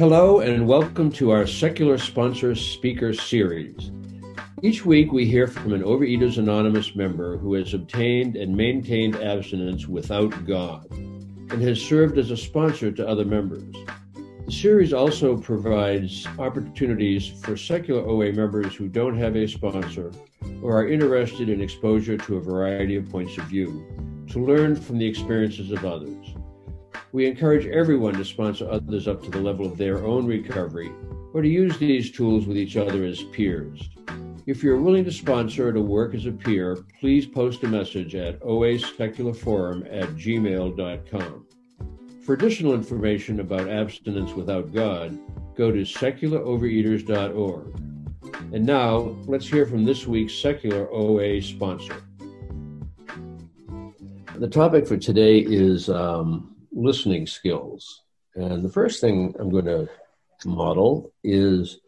Hello, and welcome to our Secular Sponsor Speaker Series. Each week, we hear from an Overeaters Anonymous member who has obtained and maintained abstinence without God and has served as a sponsor to other members. The series also provides opportunities for secular OA members who don't have a sponsor or are interested in exposure to a variety of points of view to learn from the experiences of others. We encourage everyone to sponsor others up to the level of their own recovery or to use these tools with each other as peers. If you're willing to sponsor or to work as a peer, please post a message at oasecularforum at gmail.com. For additional information about abstinence without God, go to secularovereaters.org. And now, let's hear from this week's secular OA sponsor. The topic for today is um, listening skills. And the first thing I'm going to model is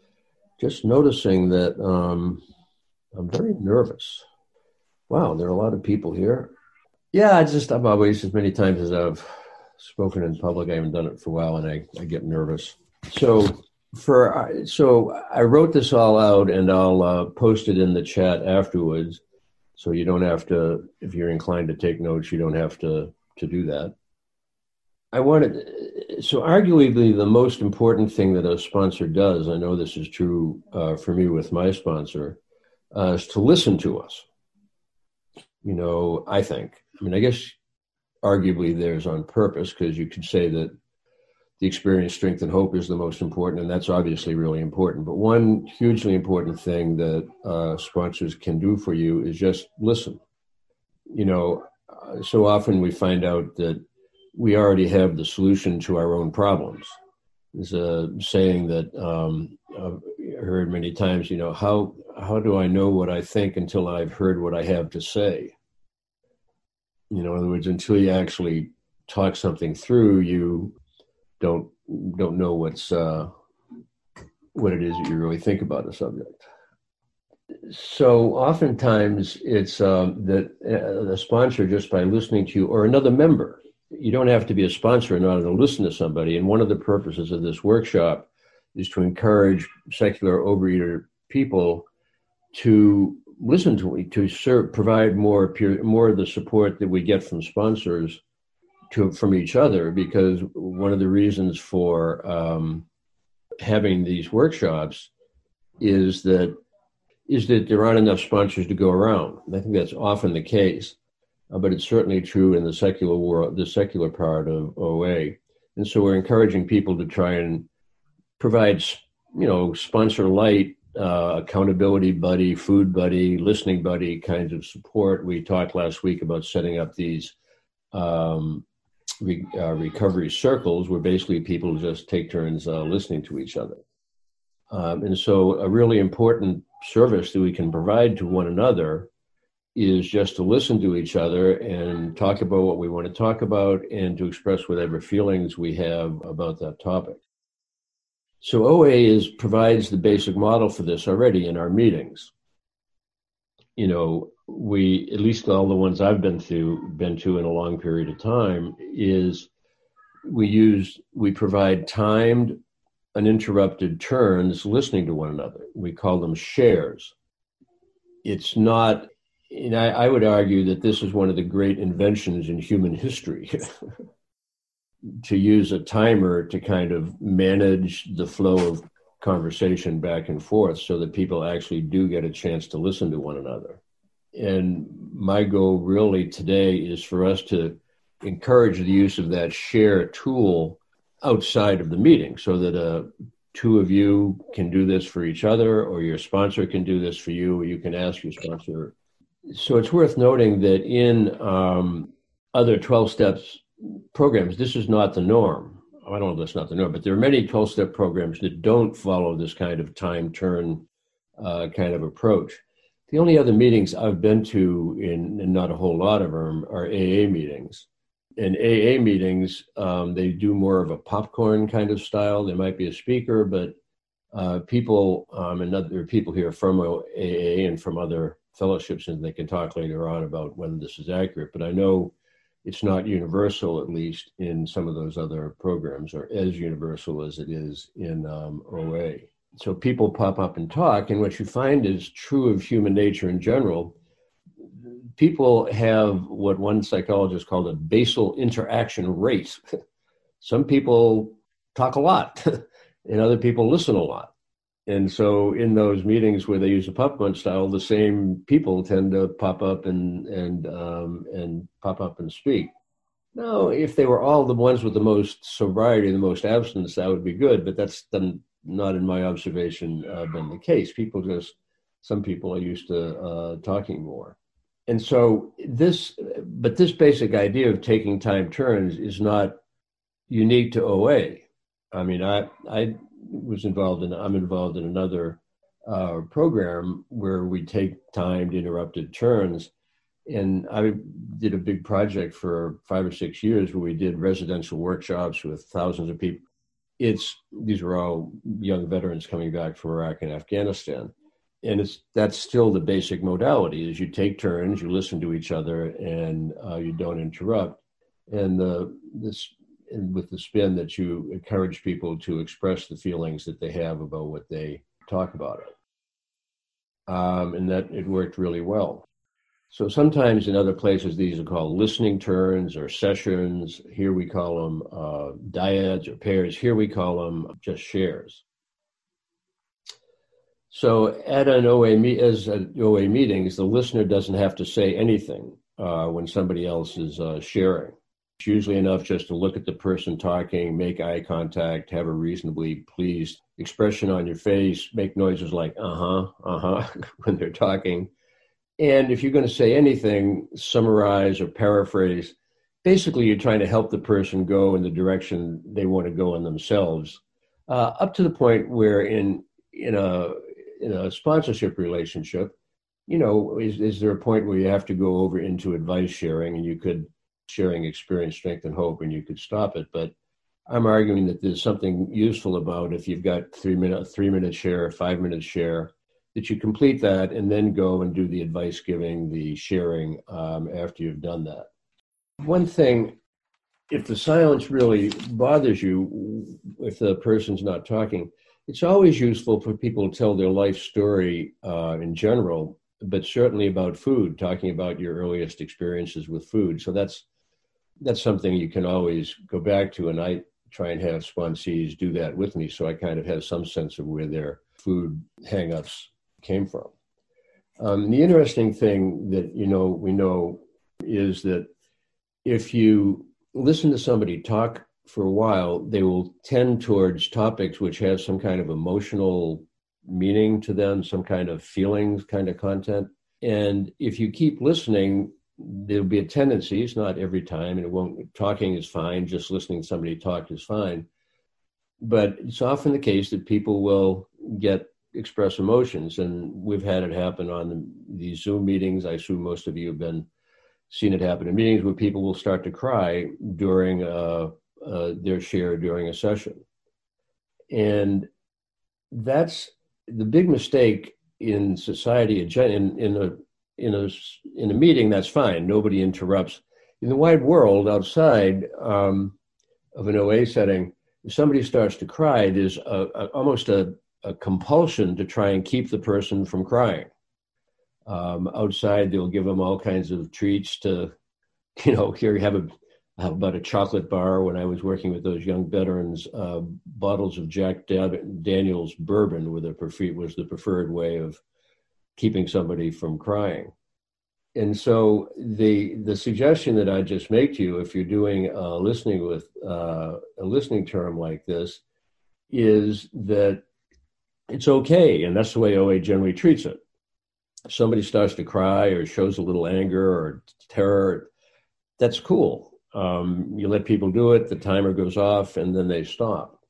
just noticing that um, I'm very nervous. Wow, there are a lot of people here. Yeah, I just, I've always, as many times as I've spoken in public. I haven't done it for a while, and I, I get nervous. So for so I wrote this all out, and I'll uh, post it in the chat afterwards. So you don't have to, if you're inclined to take notes, you don't have to to do that. I wanted so arguably the most important thing that a sponsor does. I know this is true uh, for me with my sponsor, uh, is to listen to us. You know, I think. I mean, I guess arguably there's on purpose because you could say that the experience, strength, and hope is the most important, and that's obviously really important. But one hugely important thing that uh, sponsors can do for you is just listen. You know, uh, so often we find out that we already have the solution to our own problems. There's a saying that um, I've heard many times. You know, how how do I know what I think until I've heard what I have to say? You know, in other words, until you actually talk something through, you don't don't know what's uh, what it is that you really think about a subject. So oftentimes it's um, that uh, the sponsor just by listening to you or another member. You don't have to be a sponsor in order to listen to somebody. And one of the purposes of this workshop is to encourage secular overeater people to listen to me, to serve, provide more peer, more of the support that we get from sponsors to from each other because one of the reasons for um, having these workshops is that is that there aren't enough sponsors to go around. I think that's often the case, uh, but it's certainly true in the secular world, the secular part of OA. And so we're encouraging people to try and provide, you know, sponsor light uh, accountability buddy, food buddy, listening buddy kinds of support. We talked last week about setting up these um, re- uh, recovery circles where basically people just take turns uh, listening to each other. Um, and so, a really important service that we can provide to one another is just to listen to each other and talk about what we want to talk about and to express whatever feelings we have about that topic. So OA is provides the basic model for this already in our meetings. You know, we at least all the ones I've been through been to in a long period of time is we use we provide timed uninterrupted turns listening to one another. We call them shares. It's not and I, I would argue that this is one of the great inventions in human history. to use a timer to kind of manage the flow of conversation back and forth so that people actually do get a chance to listen to one another. And my goal really today is for us to encourage the use of that share tool outside of the meeting so that uh, two of you can do this for each other or your sponsor can do this for you or you can ask your sponsor. So it's worth noting that in um, other 12 steps programs, this is not the norm. I don't know if that's not the norm, but there are many 12 step programs that don't follow this kind of time turn uh, kind of approach. The only other meetings I've been to, in, and not a whole lot of them, are AA meetings. In AA meetings, um, they do more of a popcorn kind of style. There might be a speaker, but uh, people um, and other people here from AA and from other fellowships, and they can talk later on about whether this is accurate. But I know it's not universal, at least in some of those other programs, or as universal as it is in um, OA. So people pop up and talk, and what you find is true of human nature in general. People have what one psychologist called a basal interaction rate. Some people talk a lot, and other people listen a lot. And so, in those meetings where they use the popcorn style, the same people tend to pop up and and um, and pop up and speak. Now, if they were all the ones with the most sobriety, the most abstinence, that would be good. But that's not, in my observation, uh, been the case. People just some people are used to uh, talking more, and so this. But this basic idea of taking time turns is not unique to OA. I mean, I I was involved in. I'm involved in another uh, program where we take timed interrupted turns, and I did a big project for five or six years where we did residential workshops with thousands of people. It's these were all young veterans coming back from Iraq and Afghanistan, and it's that's still the basic modality: is you take turns, you listen to each other, and uh, you don't interrupt. And the this and with the spin that you encourage people to express the feelings that they have about what they talk about it. Um, and that it worked really well. So sometimes in other places, these are called listening turns or sessions. Here we call them uh, dyads or pairs. Here we call them just shares. So at an OA me- as at OA meetings, the listener doesn't have to say anything uh, when somebody else is uh, sharing. It's usually enough just to look at the person talking, make eye contact, have a reasonably pleased expression on your face, make noises like uh huh, uh huh when they're talking. And if you're going to say anything, summarize or paraphrase. Basically, you're trying to help the person go in the direction they want to go in themselves, uh, up to the point where in in a in a sponsorship relationship, you know, is, is there a point where you have to go over into advice sharing and you could sharing experience, strength, and hope, and you could stop it. But I'm arguing that there's something useful about if you've got three minute, three minute share, five minute share, that you complete that and then go and do the advice giving, the sharing um, after you've done that. One thing, if the silence really bothers you, if the person's not talking, it's always useful for people to tell their life story uh, in general, but certainly about food, talking about your earliest experiences with food. So that's that's something you can always go back to. And I try and have sponsees do that with me so I kind of have some sense of where their food hangups came from. Um, the interesting thing that you know we know is that if you listen to somebody talk for a while, they will tend towards topics which have some kind of emotional meaning to them, some kind of feelings kind of content. And if you keep listening, there'll be a tendency, it's not every time, and it won't, talking is fine, just listening to somebody talk is fine. But it's often the case that people will get express emotions, and we've had it happen on the, these Zoom meetings. I assume most of you have been seen it happen in meetings where people will start to cry during uh, uh, their share during a session, and that's the big mistake in society in in a in a in a meeting, that's fine. Nobody interrupts. In the wide world outside um, of an OA setting, if somebody starts to cry, there's a, a, almost a, a, compulsion to try and keep the person from crying. Um, outside, they'll give them all kinds of treats to, you know, here you have a have about a chocolate bar. When I was working with those young veterans, uh, bottles of Jack Daniels bourbon were the preferred was the preferred way of keeping somebody from crying. And so the the suggestion that I just make to you, if you're doing uh, listening with uh, a listening term like this, is that it's okay, and that's the way OA generally treats it. Somebody starts to cry or shows a little anger or terror, that's cool. Um, you let people do it, the timer goes off, and then they stop.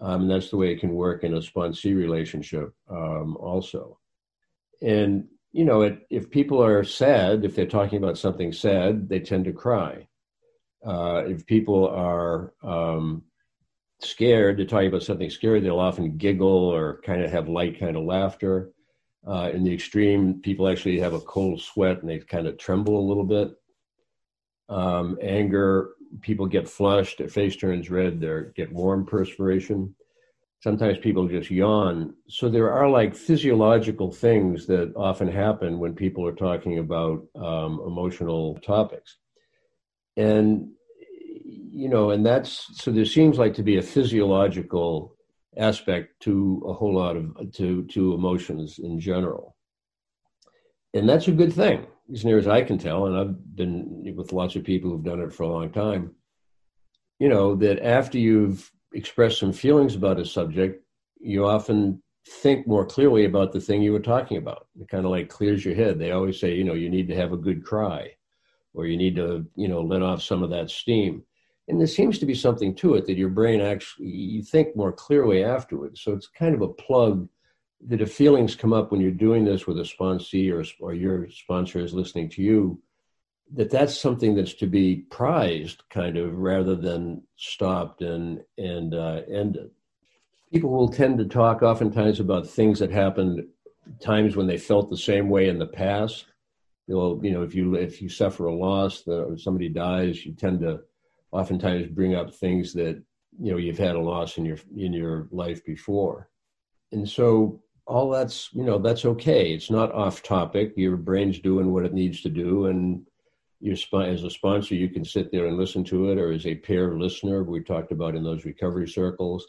Um, and that's the way it can work in a sponsee relationship um, also. And, you know, it, if people are sad, if they're talking about something sad, they tend to cry. Uh, if people are um, scared, they're talking about something scary, they'll often giggle or kind of have light kind of laughter. Uh, in the extreme, people actually have a cold sweat and they kind of tremble a little bit. um, anger, people get flushed, their face turns red, they get warm perspiration. Sometimes people just yawn. So there are like physiological things that often happen when people are talking about um, emotional topics. And, you know, and that's so there seems like to be a physiological aspect to a whole lot of to to emotions in general and that's a good thing as near as i can tell and i've been with lots of people who've done it for a long time you know that after you've expressed some feelings about a subject you often think more clearly about the thing you were talking about. It kind of like clears your head. They always say you know you need to have a good cry or you need to you know let off some of that steam. And there seems to be something to it that your brain actually you think more clearly afterwards. So it's kind of a plug that if feelings come up when you're doing this with a sponsee or, or your sponsor is listening to you that that's something that's to be prized kind of rather than stopped and and uh, ended. People will tend to talk oftentimes about things that happened times when they felt the same way in the past. They'll, you know if you if you suffer a loss that somebody dies you tend to oftentimes bring up things that you know you've had a loss in your in your life before. And so all that's you know that's okay. It's not off topic. Your brain's doing what it needs to do and your as a sponsor you can sit there and listen to it or as a peer listener we talked about in those recovery circles.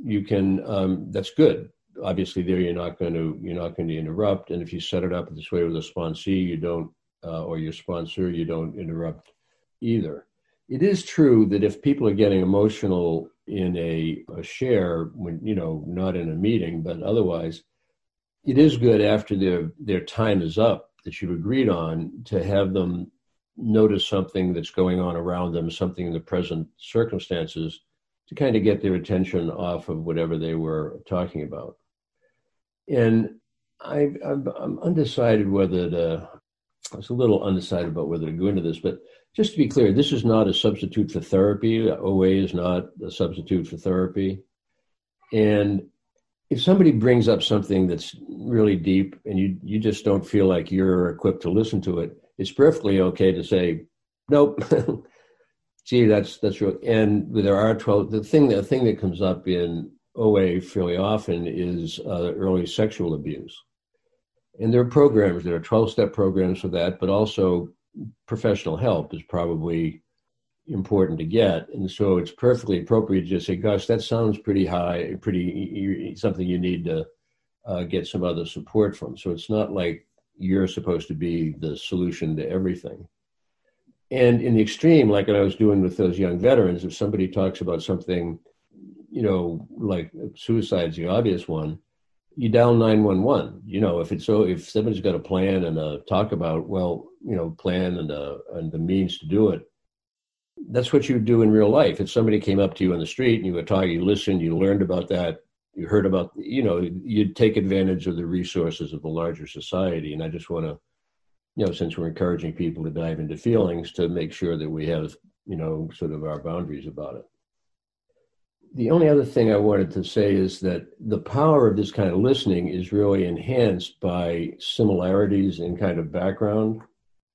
You can um, that's good. Obviously there you're not going to you're not going to interrupt and if you set it up this way with a sponsee you don't uh, or your sponsor you don't interrupt either. It is true that if people are getting emotional in a, a share when you know not in a meeting but otherwise it is good after their their time is up that you've agreed on to have them notice something that's going on around them something in the present circumstances to kind of get their attention off of whatever they were talking about and I, am undecided whether to I was a little undecided about whether to go into this, but just to be clear, this is not a substitute for therapy. OA is not a substitute for therapy. And if somebody brings up something that's really deep and you, you just don't feel like you're equipped to listen to it, it's perfectly okay to say, nope. Gee, that's that's real. And there are twelve. The thing the thing that comes up in OA fairly often is uh, early sexual abuse and there are programs there are 12 step programs for that but also professional help is probably important to get. And so it's perfectly appropriate to just say gosh that sounds pretty high pretty something you need to uh, get some other support from. So it's not like you're supposed to be the solution to everything. And in the extreme like what i was doing with those young veterans if somebody talks about something you know like suicide's the obvious one you dial 911 you know if it's so if somebody's got a plan and a talk about well you know plan and uh and the means to do it that's what you do in real life. If somebody came up to you on the street and you were talking you listened you learned about that you heard about you know you'd take advantage of the resources of the larger society. And i just want to you know since we're encouraging people to dive into feelings to make sure that we have you know sort of our boundaries about it. The only other thing I wanted to say is that the power of this kind of listening is really enhanced by similarities in kind of background.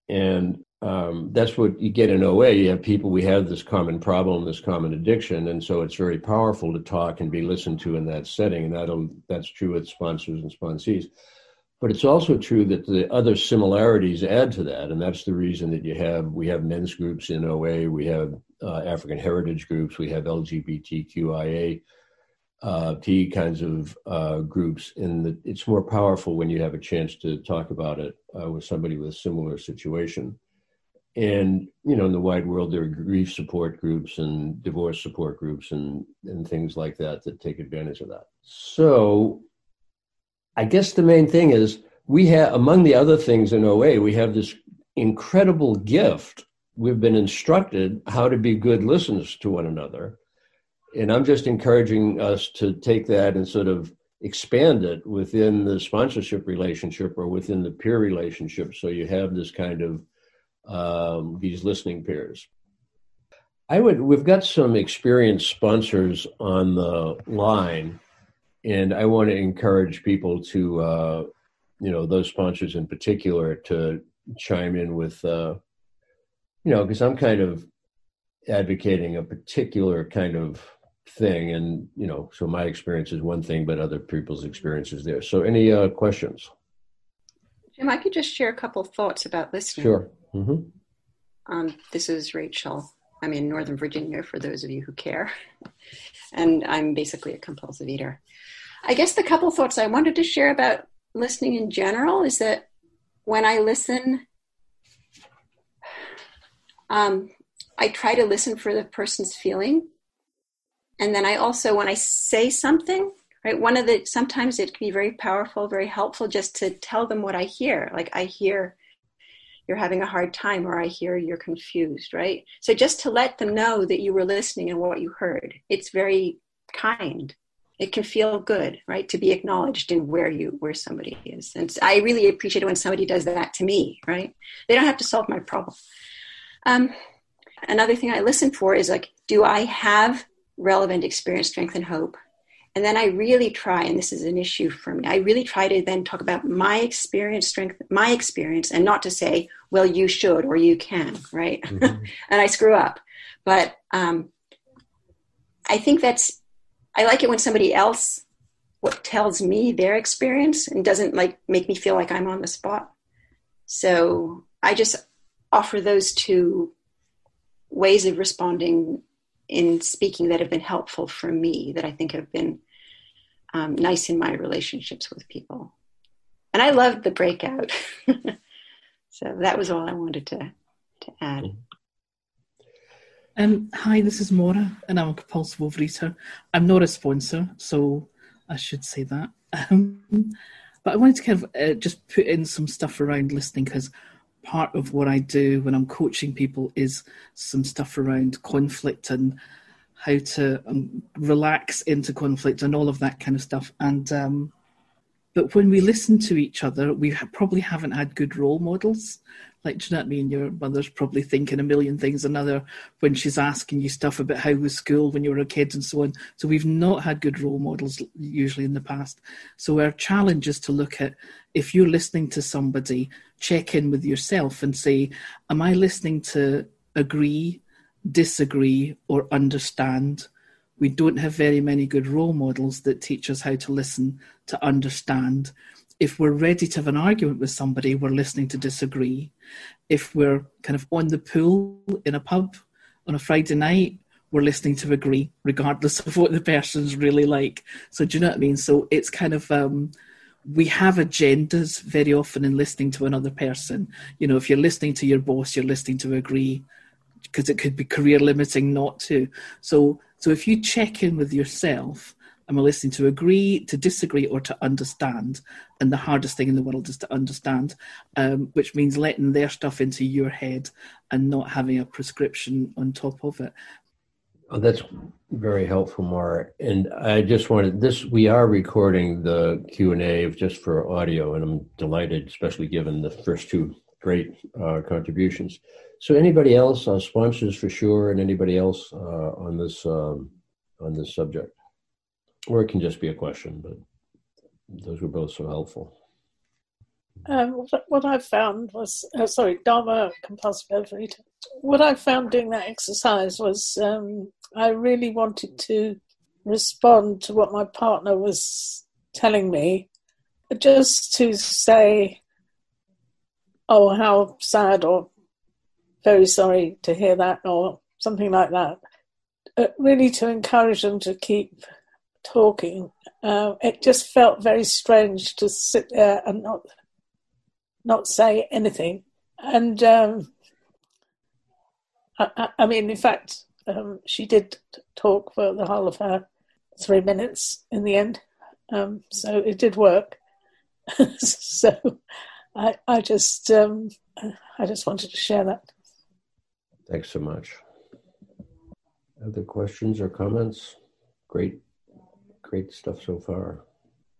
And um, that's what you get in OA. You have people, we have this common problem, this common addiction. And so it's very powerful to talk and be listened to in that setting. And that'll, that's true with sponsors and sponsees. But it's also true that the other similarities add to that. And that's the reason that you have, we have men's groups in OA, we have uh, African heritage groups, we have LGBTQIA uh, T kinds of uh, groups, and it's more powerful when you have a chance to talk about it uh, with somebody with a similar situation. And you know, in the wide world, there are grief support groups and divorce support groups and and things like that that take advantage of that. So, I guess the main thing is we have among the other things in OA, we have this incredible gift we've been instructed how to be good listeners to one another. And I'm just encouraging us to take that and sort of expand it within the sponsorship relationship or within the peer relationship. So you have this kind of um, these listening peers. I would. We've got some experienced sponsors on the line, and I want to encourage people to, uh, you know, those sponsors in particular to chime in with uh, you know, because I'm kind of advocating a particular kind of thing, and you know, so my experience is one thing, but other people's experience is there. So, any uh, questions? Jim, I could just share a couple thoughts about listening. Sure. Mm-hmm. Um, this is Rachel. I'm in Northern Virginia for those of you who care. and I'm basically a compulsive eater. I guess the couple thoughts I wanted to share about listening in general is that when I listen, um, I try to listen for the person's feeling. And then I also, when I say something, right, one of the, sometimes it can be very powerful, very helpful just to tell them what I hear. Like I hear you're having a hard time, or I hear you're confused, right? So just to let them know that you were listening and what you heard, it's very kind. It can feel good, right, to be acknowledged in where you where somebody is. And I really appreciate it when somebody does that to me, right? They don't have to solve my problem. Um, another thing I listen for is like, do I have relevant experience, strength, and hope? And then I really try, and this is an issue for me, I really try to then talk about my experience, strength, my experience, and not to say, well, you should or you can, right? Mm-hmm. and I screw up. But um, I think that's, I like it when somebody else what tells me their experience and doesn't like make me feel like I'm on the spot. So I just offer those two ways of responding in speaking that have been helpful for me that I think have been um, nice in my relationships with people. And I loved the breakout. so that was all I wanted to, to add. Um, hi, this is Maura, and I'm a compulsive overeater. I'm not a sponsor, so I should say that. Um, but I wanted to kind of uh, just put in some stuff around listening because part of what I do when I'm coaching people is some stuff around conflict and how to um, relax into conflict and all of that kind of stuff. And um, but when we listen to each other, we ha- probably haven't had good role models. Like, do you know what I mean? Your mother's probably thinking a million things another when she's asking you stuff about how was school when you were a kid and so on. So we've not had good role models usually in the past. So our challenge is to look at if you're listening to somebody, check in with yourself and say, Am I listening to agree, disagree, or understand? We don't have very many good role models that teach us how to listen, to understand. If we're ready to have an argument with somebody, we're listening to disagree. If we're kind of on the pool in a pub on a Friday night, we're listening to agree, regardless of what the person's really like. So, do you know what I mean? So, it's kind of um, we have agendas very often in listening to another person. You know, if you're listening to your boss, you're listening to agree because it could be career limiting not to. So, so if you check in with yourself, am I listening to agree, to disagree, or to understand? And the hardest thing in the world is to understand, um, which means letting their stuff into your head and not having a prescription on top of it. Oh, that's very helpful, Mara. And I just wanted this. We are recording the Q and A just for audio, and I'm delighted, especially given the first two great uh, contributions. So, anybody else? Uh, sponsors for sure, and anybody else uh, on this um, on this subject, or it can just be a question. But those were both so helpful. Um, what I found was, uh, sorry, Dharma compulsive overeater. What I found doing that exercise was um, I really wanted to respond to what my partner was telling me, just to say, oh, how sad or very sorry to hear that, or something like that. Uh, really to encourage them to keep talking. Uh, it just felt very strange to sit there and not not say anything. And um, I, I, mean, in fact, um, she did talk for the whole of her three minutes in the end. Um, so it did work. so I, I just, um, I just wanted to share that. Thanks so much. Other questions or comments? Great, great stuff so far.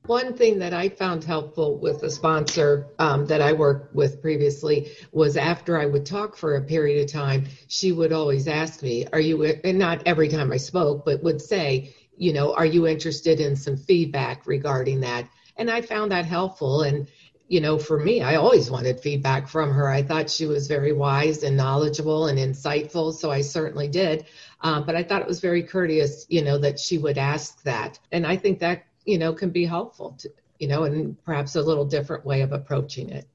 One thing that I found helpful with a sponsor um, that I worked with previously was after I would talk for a period of time, she would always ask me, Are you, and not every time I spoke, but would say, You know, are you interested in some feedback regarding that? And I found that helpful. And you know, for me, I always wanted feedback from her. I thought she was very wise and knowledgeable and insightful, so I certainly did. Um, but I thought it was very courteous, you know, that she would ask that. And I think that, you know, can be helpful, to, you know, and perhaps a little different way of approaching it.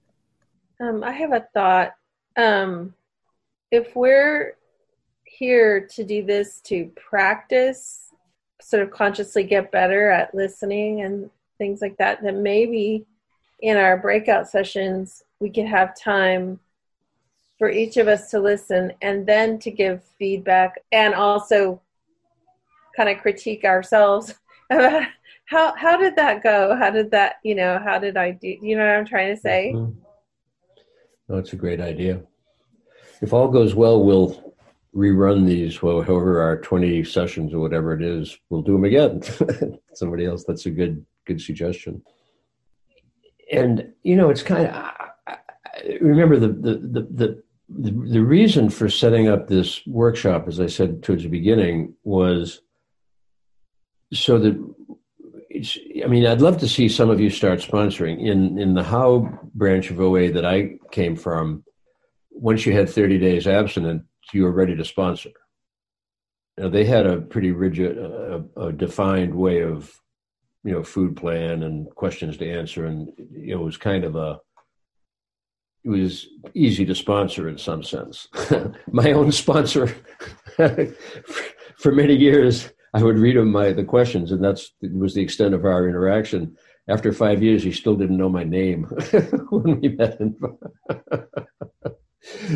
Um, I have a thought. Um, if we're here to do this to practice, sort of consciously get better at listening and things like that, then maybe in our breakout sessions, we could have time for each of us to listen and then to give feedback and also kind of critique ourselves about how how did that go? How did that you know how did i do? You know what i'm trying to say? Mm-hmm. that's a great idea. If all goes well we'll rerun these however our 20 sessions or whatever it is we'll do them again. Somebody else that's a good good suggestion and you know it's kind of I, remember the, the the the the, the reason for setting up this workshop, as I said towards the beginning, was so that it's, I mean, I'd love to see some of you start sponsoring. In in the How branch of OA that I came from, once you had 30 days abstinent, you were ready to sponsor. Now, they had a pretty rigid, uh, a defined way of, you know, food plan and questions to answer, and it was kind of a it was easy to sponsor in some sense. my own sponsor for many years, I would read him my the questions, and that's was the extent of our interaction. After five years, he still didn't know my name when we met.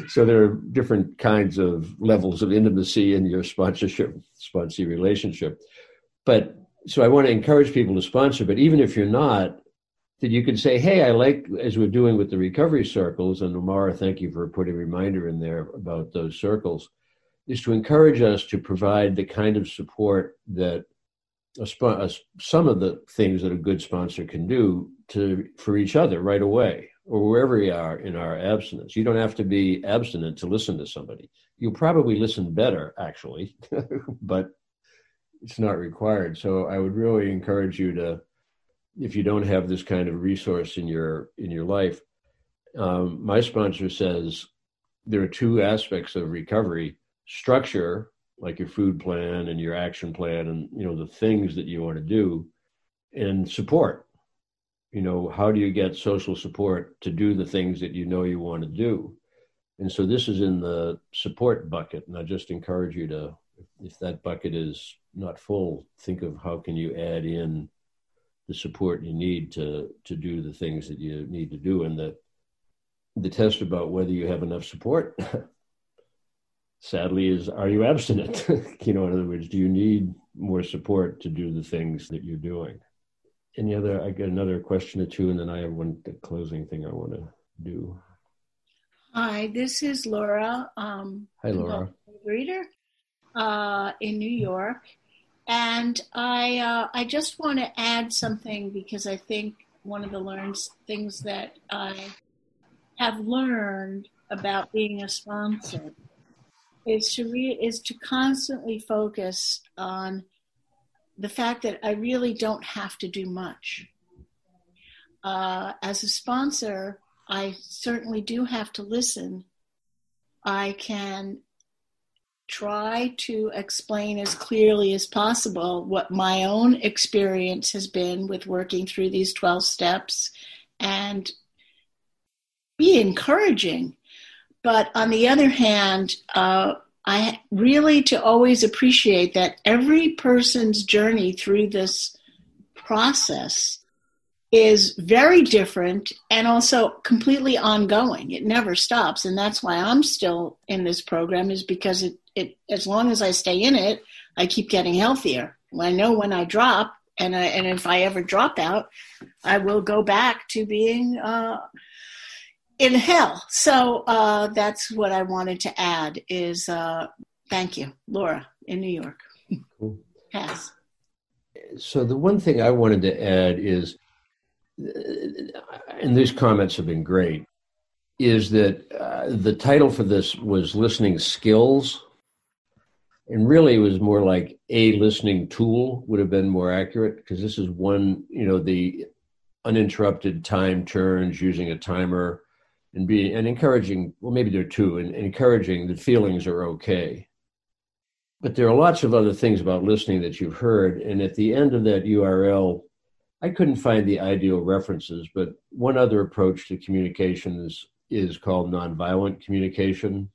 so there are different kinds of levels of intimacy in your sponsorship sponsee relationship. But so I want to encourage people to sponsor. But even if you're not, that you can say, hey, I like, as we're doing with the recovery circles, and Omara, thank you for putting a reminder in there about those circles, is to encourage us to provide the kind of support that a sp- a, some of the things that a good sponsor can do to for each other right away or wherever we are in our abstinence. You don't have to be abstinent to listen to somebody. You'll probably listen better, actually, but it's not required. So I would really encourage you to if you don't have this kind of resource in your in your life um, my sponsor says there are two aspects of recovery. Structure like your food plan and your action plan and you know the things that you want to do and support. You know how do you get social support to do the things that you know you want to do? And so this is in the support bucket and i just encourage you to if that bucket is not full. Think of how can you add in the support you need to to do the things that you need to do. And that the test about whether you have enough support sadly is are you abstinent? You know in other words do you need more support to do the things that you're doing? Any other i got another question or two and then i have one closing thing i want to do. Hi this is laura um hi laura. reader uh, in new york and I, uh, I just want to add something because I think one of the learns things that I have learned about being a sponsor is to re- is to constantly focus on the fact that I really don't have to do much. Uh, as a sponsor, I certainly do have to listen. I can try to explain as clearly as possible what my own experience has been with working through these 12 steps and be encouraging. But on the other hand, uh, I really to always appreciate that every person's journey through this process is very different and also completely ongoing. It never stops. And that's why I'm still in this program is because it it as long as I stay in it, I keep getting healthier. I know when I drop, and I, and if I ever drop out, I will go back to being uh, in hell. So uh, that's what I wanted to add. Is uh, thank you, Laura in New York. Cool. Pass. So the one thing I wanted to add is, and these comments have been great, is that uh, the title for this was listening skills. And really it was more like a listening tool would have been more accurate because this is one you know the uninterrupted time turns using a timer and be and encouraging well maybe there are two and, encouraging that feelings are okay. But there are lots of other things about listening that you've heard and at the end of that url i couldn't find the ideal references but one other approach to communication is, is called nonviolent communication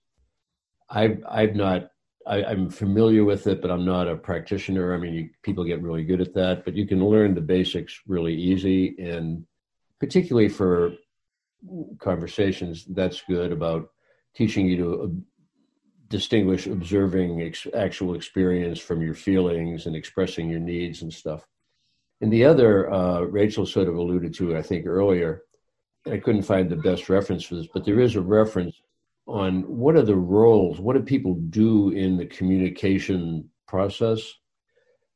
i've i've not I, am familiar with it, but I'm not a practitioner. I mean, you, people get really good at that, but you can learn the basics really easy. And particularly for conversations, that's good about teaching you to uh, distinguish observing ex- actual experience from your feelings and expressing your needs and stuff. And the other, uh, Rachel sort of alluded to, I think earlier, I couldn't find the best reference for this, but there is a reference on what are the roles, what do people do in the communication process?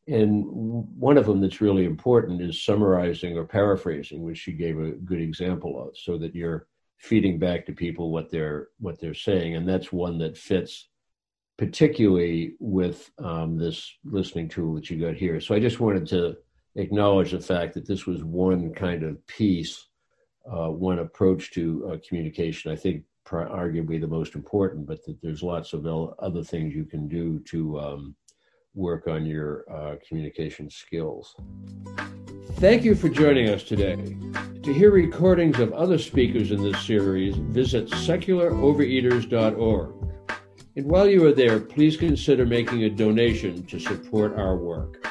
And one of them that's really important is summarizing or paraphrasing, which she gave a good example of, so that you're feeding back to people what they're what they're saying, and that's one that fits particularly with um, this listening tool that you got here. So I just wanted to acknowledge the fact that this was one kind of piece, uh, one approach to uh, communication. I think arguably the most important, but that there's lots of other things you can do to um, work on your uh, communication skills. Thank you for joining us today. To hear recordings of other speakers in this series, visit secularovereaters.org. And while you are there, please consider making a donation to support our work.